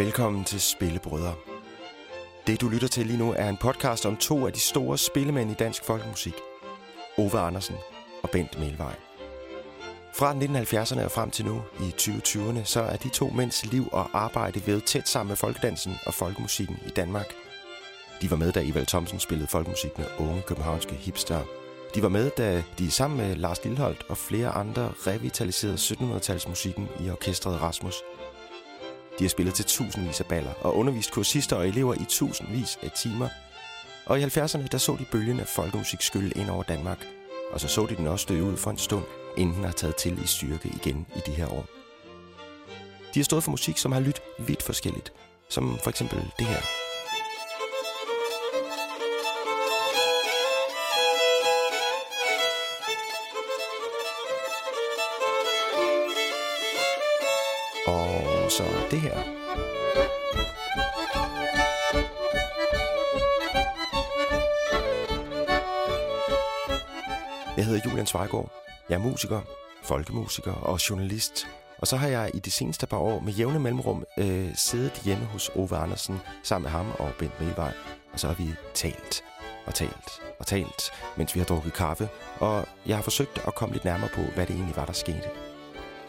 Velkommen til Spillebrødre. Det, du lytter til lige nu, er en podcast om to af de store spillemænd i dansk folkemusik. Ove Andersen og Bent Melvej. Fra 1970'erne og frem til nu, i 2020'erne, så er de to mænds liv og arbejde ved tæt sammen med folkedansen og folkemusikken i Danmark. De var med, da Evald Thomsen spillede folkemusik med unge københavnske hipster. De var med, da de sammen med Lars Lilleholdt og flere andre revitaliserede 1700-talsmusikken i orkestret Rasmus – de har spillet til tusindvis af baller og undervist kursister og elever i tusindvis af timer. Og i 70'erne, der så de bølgen af folkemusik skylle ind over Danmark. Og så så de den også dø ud for en stund, inden den har taget til i styrke igen i de her år. De har stået for musik, som har lyttet vidt forskelligt. Som for eksempel det her. Så det her. Jeg hedder Julian Svejgaard. Jeg er musiker, folkemusiker og journalist. Og så har jeg i de seneste par år med jævne mellemrum øh, siddet hjemme hos Ove Andersen sammen med ham og Bent Melvej. Og så har vi talt og talt og talt, mens vi har drukket kaffe. Og jeg har forsøgt at komme lidt nærmere på, hvad det egentlig var, der skete.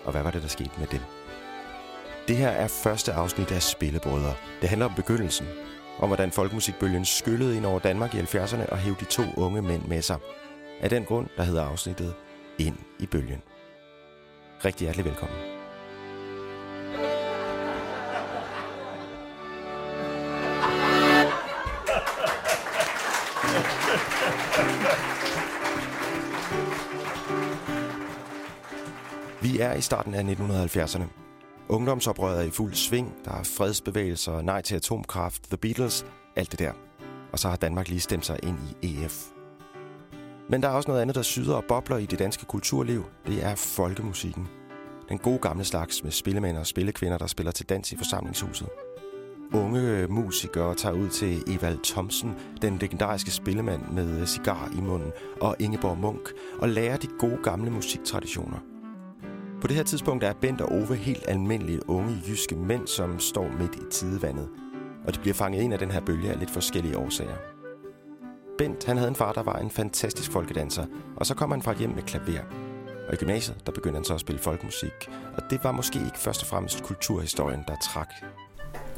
Og hvad var det, der skete med dem? Det her er første afsnit af Spillebrødre. Det handler om begyndelsen. Om hvordan folkemusikbølgen skyllede ind over Danmark i 70'erne og hævde de to unge mænd med sig. Af den grund, der hedder afsnittet Ind i bølgen. Rigtig hjertelig velkommen. Vi er i starten af 1970'erne. Ungdomsoprøret er i fuld sving. Der er fredsbevægelser, nej til atomkraft, The Beatles, alt det der. Og så har Danmark lige stemt sig ind i EF. Men der er også noget andet, der syder og bobler i det danske kulturliv. Det er folkemusikken. Den gode gamle slags med spillemænd og spillekvinder, der spiller til dans i forsamlingshuset. Unge musikere tager ud til Evald Thomsen, den legendariske spillemand med cigar i munden, og Ingeborg Munk, og lærer de gode gamle musiktraditioner. På det her tidspunkt er Bent og Ove helt almindelige unge jyske mænd, som står midt i tidevandet. Og de bliver fanget ind af den her bølge af lidt forskellige årsager. Bent han havde en far, der var en fantastisk folkedanser, og så kom han fra et hjem med klaver. Og i gymnasiet, der begyndte han så at spille folkemusik, og det var måske ikke først og fremmest kulturhistorien, der trak.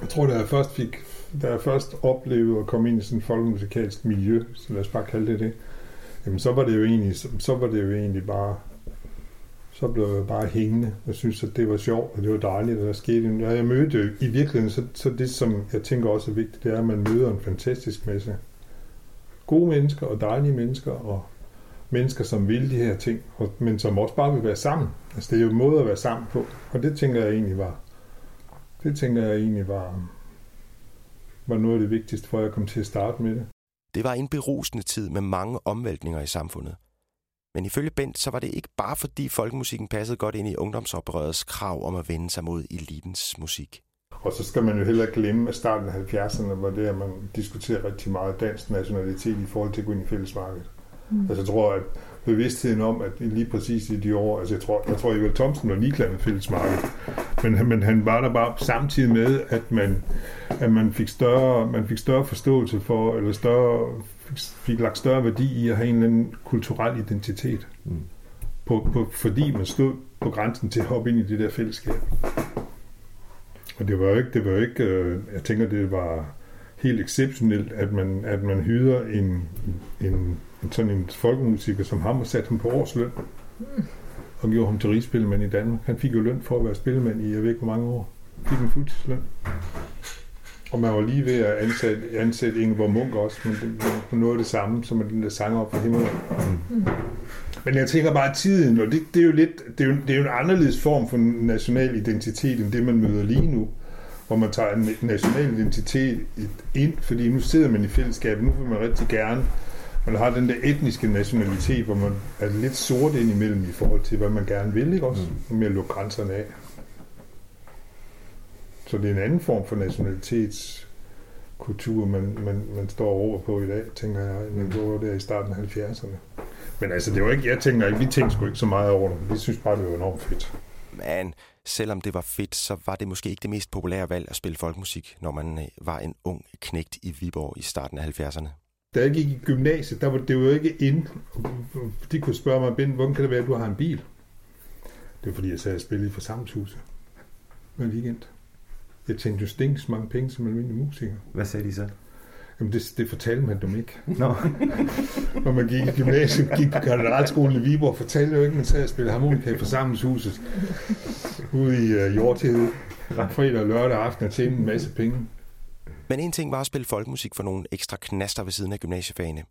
Jeg tror, da jeg først fik, da jeg først oplevede at komme ind i sådan et folkemusikalsk miljø, så lad os bare kalde det det, jamen så var det jo egentlig, så var det jo egentlig bare så blev jeg bare hængende. Jeg synes, at det var sjovt, og det var dejligt, at der skete. Ja, jeg mødte jo i virkeligheden, så, så det, som jeg tænker også er vigtigt, det er, at man møder en fantastisk masse gode mennesker og dejlige mennesker, og mennesker, som vil de her ting, og, men som også bare vil være sammen. Altså, det er jo en måde at være sammen på, og det tænker jeg egentlig var, det tænker jeg egentlig var, var noget af det vigtigste, for at jeg kom til at starte med det. Det var en berusende tid med mange omvæltninger i samfundet. Men ifølge Bent, så var det ikke bare fordi folkemusikken passede godt ind i ungdomsoprørets krav om at vende sig mod elitens musik. Og så skal man jo heller glemme, at starten af 70'erne var det, at man diskuterer rigtig meget dansk nationalitet i forhold til at gå ind i fællesmarkedet. Mm. Altså jeg tror, at bevidstheden om, at lige præcis i de år, altså jeg tror, jeg tror Evald Thomsen var ligeglad med fællesmarkedet, men, men han var der bare samtidig med, at man, at man fik større, man fik større forståelse for, eller større fik lagt større værdi i at have en eller anden kulturel identitet. Mm. På, på, fordi man stod på grænsen til at hoppe ind i det der fællesskab. Og det var jo ikke, det var jo ikke øh, jeg tænker, det var helt exceptionelt, at man, at man hyder en, en, en sådan en folkemusiker som ham og satte ham på årsløn. Mm. Og gjorde ham til rigspillemand i Danmark. Han fik jo løn for at være spillemand i, jeg ved ikke hvor mange år. Fik en fuldtidsløn. Og man var lige ved at ansætte, ansætte Ingeborg Munk også, men det var noget af det samme, som den der sanger op fra himlen. Mm. Men jeg tænker bare, at tiden, og det, det, er jo lidt, det er jo, det er jo en anderledes form for national identitet, end det man møder lige nu, hvor man tager en national identitet ind, fordi nu sidder man i fællesskab, nu vil man rigtig gerne, man har den der etniske nationalitet, hvor man er lidt sort ind imellem i forhold til, hvad man gerne vil, ikke også? Mm. Med at lukke grænserne af. Så det er en anden form for nationalitetskultur, man, man, man står over på i dag, tænker jeg, end man gjorde der i starten af 70'erne. Men altså, det var ikke, jeg tænker ikke, vi tænkte sgu ikke så meget over det. Vi synes bare, det var enormt fedt. Men selvom det var fedt, så var det måske ikke det mest populære valg at spille folkemusik, når man øh, var en ung knægt i Viborg i starten af 70'erne. Da jeg gik i gymnasiet, der var det jo ikke ind. De kunne spørge mig, Ben, hvordan kan det være, at du har en bil? Det var fordi, jeg sad og spillede i forsamlingshuset med weekend. Jeg tjente jo stinks mange penge som almindelig musiker. Hvad sagde de så? Jamen, det, det fortalte man dem ikke. Nå. Når man gik i gymnasiet, gik på generalskolen i Viborg, fortalte jo ikke, man sad og spillede harmonika i forsamlingshuset ude i uh, Hjortighed. Fredag og lørdag aften og tjente en masse penge. Men en ting var at spille folkemusik for nogle ekstra knaster ved siden af gymnasiefagene.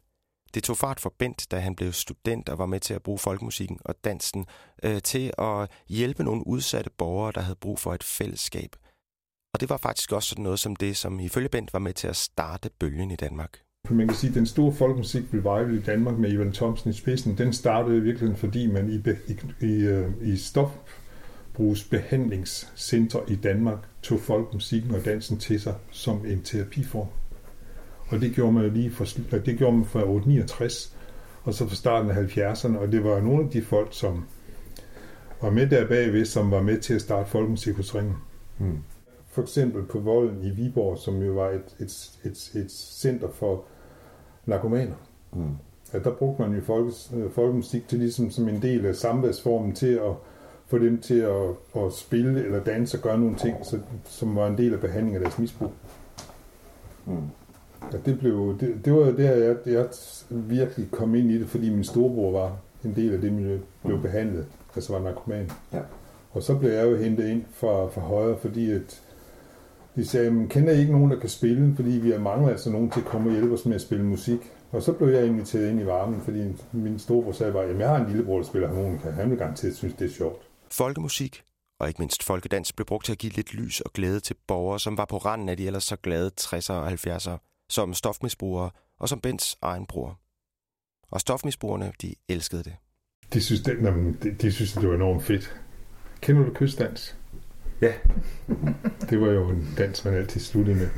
Det tog fart for Bent, da han blev student og var med til at bruge folkemusikken og dansen øh, til at hjælpe nogle udsatte borgere, der havde brug for et fællesskab. Og det var faktisk også sådan noget som det, som ifølge Bent var med til at starte bølgen i Danmark. Man kan sige, at den store folkemusik revival i Danmark med Ivan Thomsen i spidsen, den startede i virkeligheden, fordi man i, i, i, øh, stof i stofbrugsbehandlingscenter i Danmark tog folkemusikken og dansen til sig som en terapiform. Og det gjorde man lige for, det gjorde man fra 869, og så fra starten af 70'erne, og det var nogle af de folk, som var med der bagved, som var med til at starte folkemusik hos Ringen. Hmm for eksempel på Volden i Viborg, som jo var et, et, et, et center for narkomaner. Mm. Ja, der brugte man jo folkes, øh, folkemusik til ligesom som en del af samværsformen til at få dem til at, at spille eller danse og gøre nogle ting, så, som var en del af behandlingen af deres misbrug. Mm. Ja, det, blev, det, det var der, jeg, jeg virkelig kom ind i det, fordi min storebror var en del af det miljø, blev mm. behandlet, altså var narkoman. Ja. Og så blev jeg jo hentet ind fra, fra højre, fordi at de sagde, kender I ikke nogen, der kan spille? Fordi vi har manglet altså nogen til at komme og hjælpe os med at spille musik. Og så blev jeg inviteret ind i varmen, fordi min storebror sagde bare, at jeg har en lillebror, der spiller harmonika. Han vil garanteret synes, det er sjovt. Folkemusik og ikke mindst folkedans blev brugt til at give lidt lys og glæde til borgere, som var på randen af de ellers så glade 60'ere og 70'ere, som stofmisbrugere og som Bens egen bror. Og stofmisbrugerne, de elskede det. De synes, det, de, de synes, det var enormt fedt. Kender du kystdans? Ja. det var jo en dans, man altid sluttede med.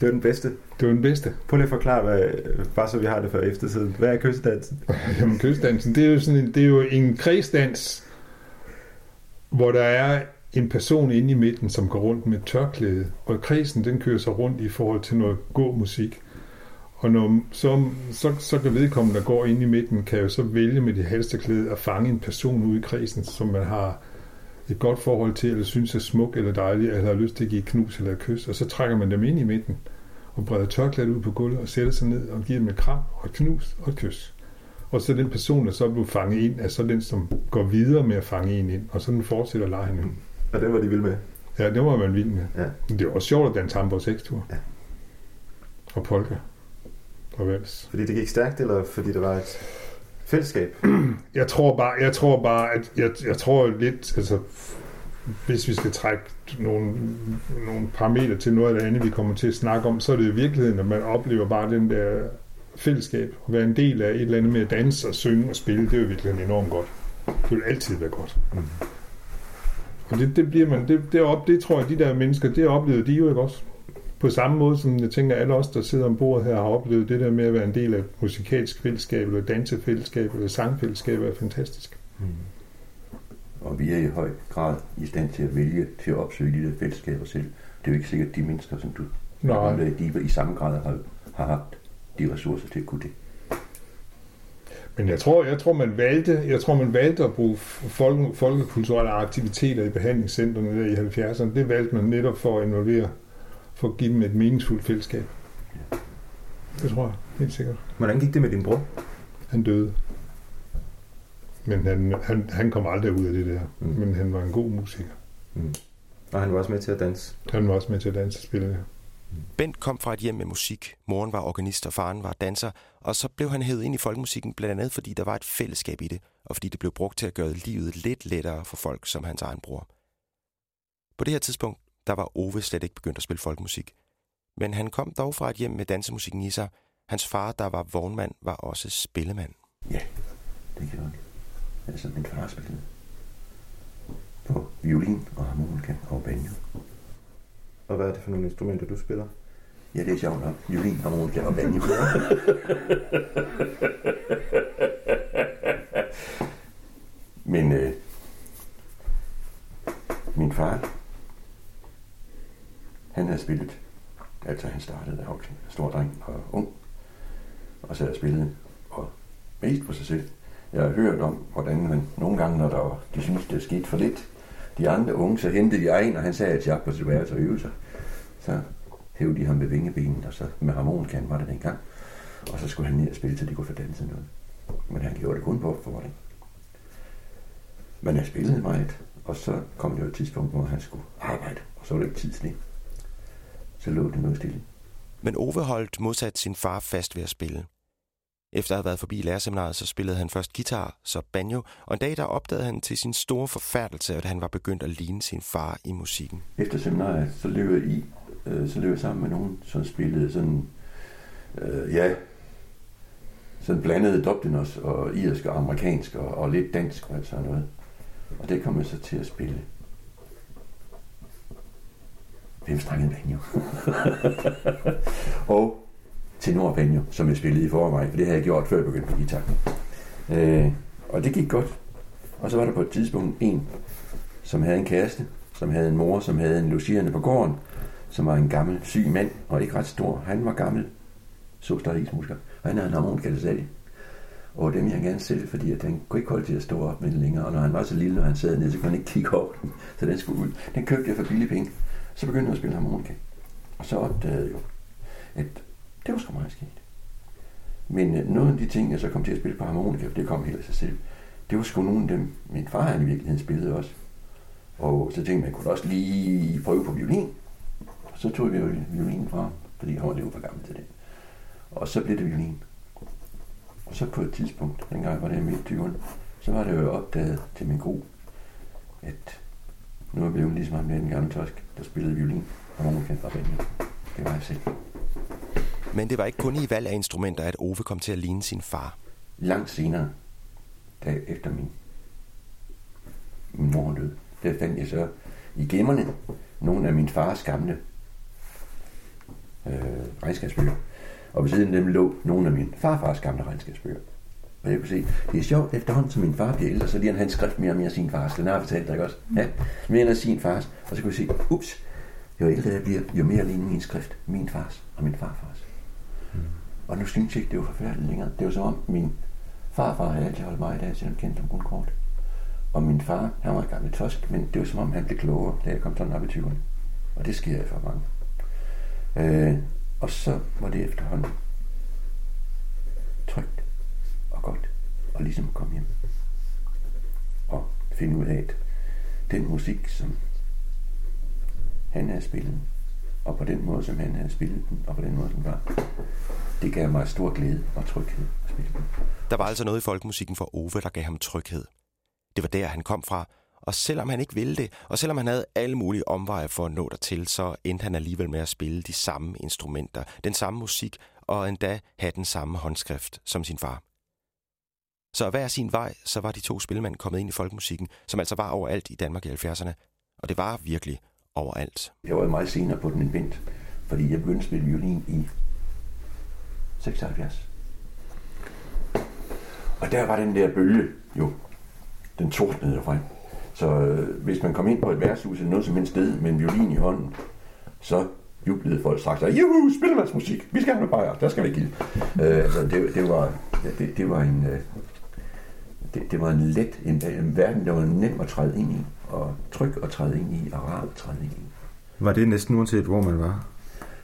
Det var den bedste. Det var den bedste. Prøv lige at forklare, hvad, bare så vi har det for eftertiden. Hvad er kystdansen? Jamen kystdansen, det er jo, sådan en, det er jo en kredsdans, hvor der er en person inde i midten, som går rundt med tørklæde, og kredsen den kører sig rundt i forhold til noget god musik. Og når, så, så, så kan vedkommende, der går ind i midten, kan jo så vælge med det halsterklæde at fange en person ud i kredsen, som man har et godt forhold til, eller synes er smuk eller dejlig, eller har lyst til at give et knus eller et kys, og så trækker man dem ind i midten, og breder tørklædet ud på gulvet, og sætter sig ned og giver dem et kram, og et knus og et kys. Og så den person, der så blev fanget ind, er så den, som går videre med at fange en ind, og så den fortsætter lejen. Og den var de vild med? Ja, det var man vild med. Ja. Men det var også sjovt at danse hamburg 6 tur. Ja. Og polka. Og vals. Fordi det gik stærkt, eller fordi det var et fællesskab? Jeg tror bare, jeg tror bare at jeg, jeg tror lidt, altså hvis vi skal trække nogle, nogle parametre til noget af det andet, vi kommer til at snakke om, så er det i virkeligheden, at man oplever bare den der fællesskab, at være en del af et eller andet med at danse og synge og spille, det er jo virkelig enormt godt. Det vil altid være godt. Mm. Og det, det bliver man, det, det, op, det tror jeg, de der mennesker, det oplever de jo ikke også på samme måde som jeg tænker, alle os, der sidder ombord her, har oplevet det der med at være en del af et musikalsk fællesskab, eller dansefællesskab, eller sangfællesskab, er fantastisk. Mm. Og vi er i høj grad i stand til at vælge til at opsøge de der fællesskaber selv. Det er jo ikke sikkert, at de mennesker, som du Nej. de i samme grad har, har haft de ressourcer til at kunne det. Men jeg tror, jeg tror, man valgte, jeg tror, man valgte at bruge folk, folkekulturelle aktiviteter i behandlingscentrene der i 70'erne. Det valgte man netop for at involvere for at give dem et meningsfuldt fællesskab. Det tror jeg, helt sikkert. Hvordan gik det med din bror? Han døde. Men han, han, han kom aldrig ud af det der. Mm. Men han var en god musiker. Mm. Og han var også med til at danse? Han var også med til at danse og spille, ja. Bent kom fra et hjem med musik. Moren var organist, og faren var danser. Og så blev han hævet ind i folkemusikken, blandt andet fordi der var et fællesskab i det, og fordi det blev brugt til at gøre livet lidt lettere for folk som hans egen bror. På det her tidspunkt der var Ove slet ikke begyndt at spille folkemusik. Men han kom dog fra et hjem med dansemusikken i sig. Hans far, der var vognmand, var også spillemand. Ja, det gjorde han. Altså, min far spillede på violin og harmonika og banjo. Og hvad er det for nogle instrumenter, du spiller? Ja, det er sjovt nok. Violinharmonika og banjeblæder. Men øh, min far, han havde spillet, altså han startede da en stor dreng og ung, og så havde spillet og mest for sig selv. Jeg har hørt om, hvordan man nogle gange, når der var, de synes, det er sket for lidt, de andre unge, så hentede jeg en, og han sagde, at jeg var tilbage til og øve sig. Så hævde de ham med vingebenen, og så med harmonkan var det dengang. Og så skulle han ned og spille, så de kunne få danset noget. Men han gjorde det kun på opfordring. Men han spillede meget, og så kom det jo et tidspunkt, hvor han skulle arbejde, og så var det ikke tid til det. Så lå det noget stille. Men Ove holdt modsat sin far fast ved at spille. Efter at have været forbi lærerseminaret, så spillede han først guitar, så banjo, og en dag der opdagede han til sin store forfærdelse, at han var begyndt at ligne sin far i musikken. Efter seminaret, så løb jeg i, øh, så løb jeg sammen med nogen, som spillede sådan, øh, ja, sådan blandede Dubliners og irsk og amerikansk og, og lidt dansk og sådan noget. Og det kom jeg så til at spille. Hvem strengede banjo? og tenorbanjo, som jeg spillede i forvejen, for det havde jeg gjort, før jeg begyndte på guitar. Øh, og det gik godt. Og så var der på et tidspunkt en, som havde en kæreste, som havde en mor, som havde en logerende på gården, som var en gammel, syg mand, og ikke ret stor. Han var gammel, så musker. Og han havde en harmonikasæt. Og dem ville han gerne sælge, fordi at den kunne ikke holde til at stå op med den længere. Og når han var så lille, når han sad nede, så kunne han ikke kigge over den. Så den skulle ud. Den købte jeg for billige penge. Så begyndte jeg at spille harmonika. Og så opdagede jeg jo, at det var sgu meget skidt. Men øh, nogle af de ting, jeg så kom til at spille på harmonika, det kom helt af sig selv, det var sgu nogle af dem, min far han i virkeligheden spillede også. Og så tænkte jeg, man kunne også lige prøve på violin. Og så tog vi jo violinen fra, fordi han var lidt for gammel til det. Og så blev det violin. Og så på et tidspunkt, dengang var det midt 20'erne, så var det jo opdaget til min gro, at nu er blevet ligesom ham med den gamle tosk, der spillede violin, harmonika og banjo. Det var jeg selv. Men det var ikke kun i valg af instrumenter, at Ove kom til at ligne sin far. Langt senere, da efter min, min mor død, der fandt jeg så i gemmerne nogle af min fars gamle øh, regnskabsbøger. Og ved siden af dem lå nogle af min farfars gamle regnskabsbøger. Og jeg kunne se, det er sjovt, efterhånden som min far bliver ældre, så lige han skrift mere og mere sin fars. Den har jeg fortalt dig også. Ja, mere end sin fars. Og så kunne jeg se, ups, jo ældre jeg bliver, jo mere ligner min skrift min fars og min farfars. Mm. Og nu synes jeg ikke, det var forfærdeligt længere. Det var som om min farfar havde altid holdt mig i dag, selvom jeg kendte ham kun kort. Og min far, han var gammel tosk, men det var som om han blev klogere, da jeg kom sådan op i 20'erne. Og det sker for mange. Øh, og så var det efterhånden trygt og godt og ligesom komme hjem og finde ud af, at den musik, som han havde spillet, og på den måde, som han havde spillet den, og på den måde, den var, det gav mig stor glæde og tryghed at spille den. Der var altså noget i folkemusikken for Ove, der gav ham tryghed. Det var der, han kom fra, og selvom han ikke ville det, og selvom han havde alle mulige omveje for at nå dertil, så endte han alligevel med at spille de samme instrumenter, den samme musik, og endda have den samme håndskrift som sin far. Så hver sin vej, så var de to spillemænd kommet ind i folkemusikken, som altså var overalt i Danmark i 70'erne. Og det var virkelig overalt. Jeg var meget senere på den end Bent, fordi jeg begyndte at spille violin i 76. Og der var den der bølge jo, den tordnede frem. Så øh, hvis man kom ind på et værtshus eller noget som helst sted med en violin i hånden, så jublede folk straks, juhu, spillemandsmusik, vi skal have noget bajer, der skal vi give. Øh, altså, det, det, var, det, det, var en, øh, det, det var en let, en, øh, en verden, der var nem at træde ind i, og tryg at træde ind i, og rar at træde ind i. Var det næsten uanset, hvor man var?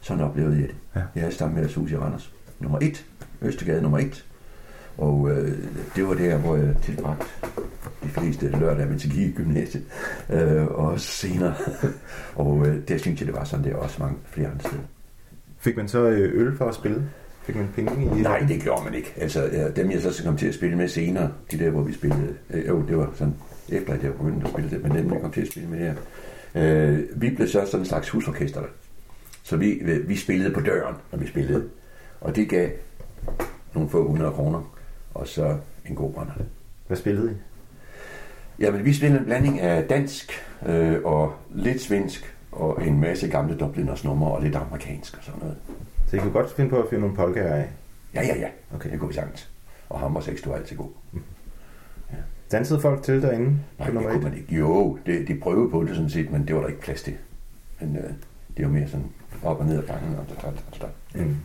Sådan oplevede jeg det. Ja. Jeg med hus i Randers. Nummer et. Østergade nummer et. Og øh, det var der, hvor jeg tilbragte de fleste lørdage, mens jeg gik i gymnasiet, øh, og også senere. og øh, der synes jeg, det var sådan, det er også mange flere andre steder. Fik man så øh, øl for at spille? Fik man penge i Nej, det gjorde man ikke. Altså, dem jeg så kom til at spille med senere, de der, hvor vi spillede, øh, jo, det var sådan, efter at jeg begyndte at spille det, men dem jeg kom til at spille med her, øh, vi blev så sådan en slags husorkester. Så vi, vi spillede på døren, når vi spillede. Og det gav nogle få hundrede kroner, og så en god brænder. Hvad spillede I? Jamen, vi spillede en blanding af dansk øh, og lidt svensk, og en masse gamle Dubliners numre og lidt amerikansk og sådan noget. Så I kunne godt finde på at finde nogle polkaer af? Ja, ja, ja. Okay. Det kunne vi sagtens. Og ham var seks, du altid god. Mm. Ja. Dansede folk til derinde? Nej, det kunne man ikke. Jo, det, de prøvede på det sådan set, men det var der ikke plads til. Men øh, det var mere sådan op og ned ad gangen. Og da, da, da, da. Mm.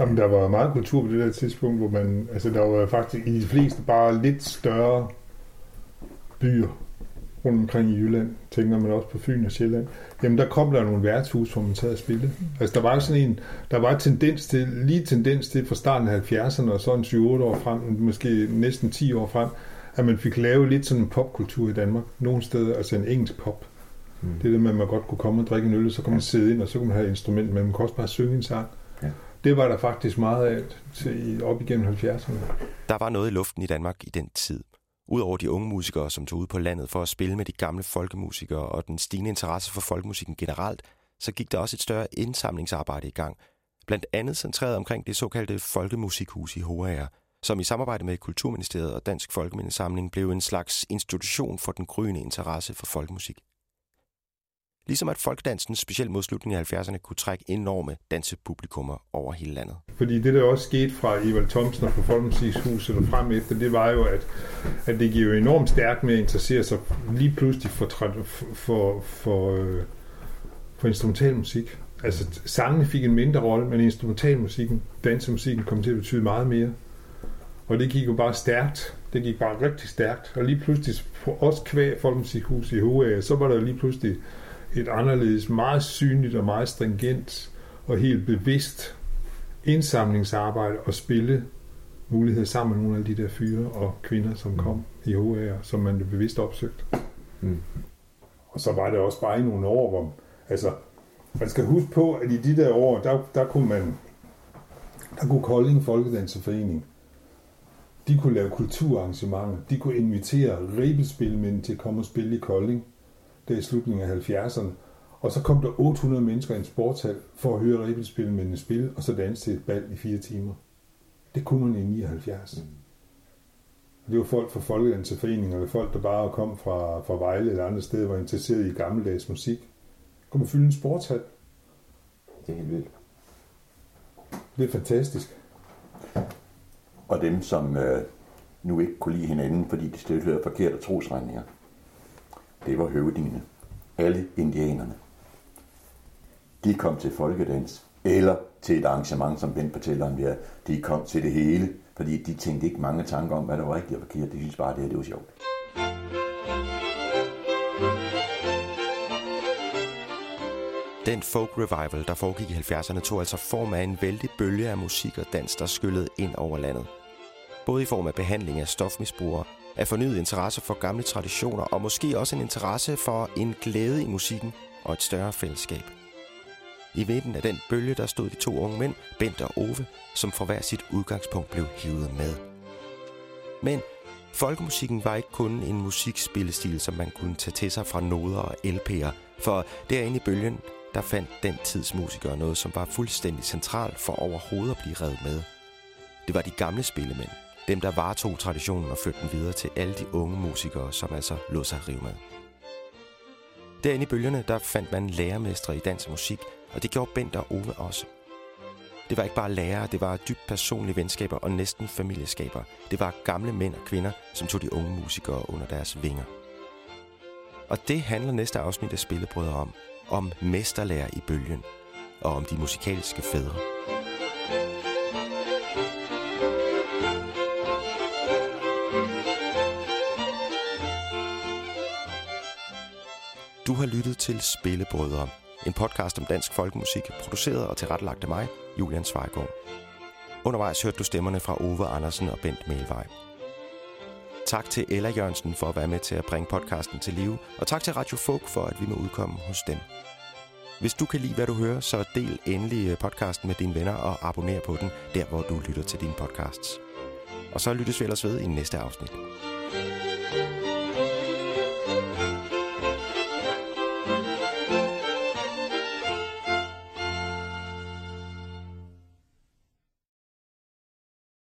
Jamen, der var meget kultur på det der tidspunkt, hvor man, altså der var faktisk i de fleste bare lidt større byer rundt omkring i Jylland, tænker man også på Fyn og Sjælland, jamen der kom der nogle værtshus, hvor man sad og spille. Altså der var sådan en, der var tendens til, lige tendens til fra starten af 70'erne og så en 7-8 år frem, måske næsten 10 år frem, at man fik lavet lidt sådan en popkultur i Danmark. Nogle steder, altså en engelsk pop. Mm. Det er det med, at man godt kunne komme og drikke en øl, så kunne man sidde ind, og så kunne man have et instrument, men man kunne også bare synge en sang. Ja. Det var der faktisk meget af til, op igennem 70'erne. Der var noget i luften i Danmark i den tid. Udover de unge musikere, som tog ud på landet for at spille med de gamle folkemusikere og den stigende interesse for folkemusikken generelt, så gik der også et større indsamlingsarbejde i gang. Blandt andet centreret omkring det såkaldte Folkemusikhus i Hoager, som i samarbejde med Kulturministeriet og Dansk Folkemindesamling blev en slags institution for den gryende interesse for folkemusik. Ligesom at folkedansen, specielt mod slutningen af 70'erne, kunne trække enorme dansepublikummer over hele landet. Fordi det, der også skete fra Evald Thomsen og fra Folkemusikhuset og frem efter, det var jo, at, at det giver jo enormt stærkt med at interessere sig lige pludselig for, for, for, øh, for, for instrumentalmusik. Altså, sangene fik en mindre rolle, men instrumentalmusikken, dansemusikken, kom til at betyde meget mere. Og det gik jo bare stærkt. Det gik bare rigtig stærkt. Og lige pludselig, også kvæg Folkemusikhus i HA, så var der lige pludselig et anderledes, meget synligt og meget stringent og helt bevidst indsamlingsarbejde og spille muligheder sammen med nogle af de der fyre og kvinder, som kom i HA'er, som man bevidst opsøgte. Mm. Og så var det også bare i nogle år, hvor altså, man skal huske på, at i de der år, der, der kunne man der kunne Kolding Folkedanserforening de kunne lave kulturarrangementer. De kunne invitere rebelspilmænd til at komme og spille i Kolding der i slutningen af 70'erne. Og så kom der 800 mennesker i en sportshal for at høre rebelspilmændene spille, og så danse til et bal i fire timer. Det kunne man i 79. Mm. Det var folk fra Folkedansforeningen, eller folk, der bare kom fra, fra Vejle eller andre steder, var interesseret i gammeldags musik. Kom og fylde en sportshal. Det er helt vildt. Det er fantastisk. Og dem, som øh, nu ikke kunne lide hinanden, fordi de støttede forkerte trosregninger, det var høvdingene. Alle indianerne. De kom til folkedans, eller til et arrangement, som Ben fortæller om det De kom til det hele, fordi de tænkte ikke mange tanker om, hvad der var rigtigt og forkert. De synes bare, at det her det var sjovt. Den folk revival, der foregik i 70'erne, tog altså form af en vældig bølge af musik og dans, der skyllede ind over landet. Både i form af behandling af stofmisbrugere af fornyet interesse for gamle traditioner, og måske også en interesse for en glæde i musikken og et større fællesskab. I midten af den bølge, der stod de to unge mænd, Bent og Ove, som fra hver sit udgangspunkt blev hivet med. Men folkemusikken var ikke kun en musikspillestil, som man kunne tage til sig fra noder og LP'er, for derinde i bølgen, der fandt den tids musikere noget, som var fuldstændig centralt for overhovedet at blive revet med. Det var de gamle spillemænd, dem, der varetog traditionen og førte den videre til alle de unge musikere, som altså lod sig rive med. Derinde i bølgerne, der fandt man lærermestre i dans og musik, og det gjorde Bent og Ove også. Det var ikke bare lærere, det var dybt personlige venskaber og næsten familieskaber. Det var gamle mænd og kvinder, som tog de unge musikere under deres vinger. Og det handler næste afsnit af Spillebrødre om. Om mesterlærer i bølgen. Og om de musikalske fædre. Du har lyttet til Spillebrødre, en podcast om dansk folkemusik, produceret og tilrettelagt af mig, Julian Svejgaard. Undervejs hørte du stemmerne fra Ove Andersen og Bent Melvej. Tak til Ella Jørgensen for at være med til at bringe podcasten til live, og tak til Radio Folk for, at vi må udkomme hos dem. Hvis du kan lide, hvad du hører, så del endelig øh, podcasten med dine venner og abonner på den, der hvor du lytter til dine podcasts. Og så lyttes vi ellers ved i næste afsnit. thank you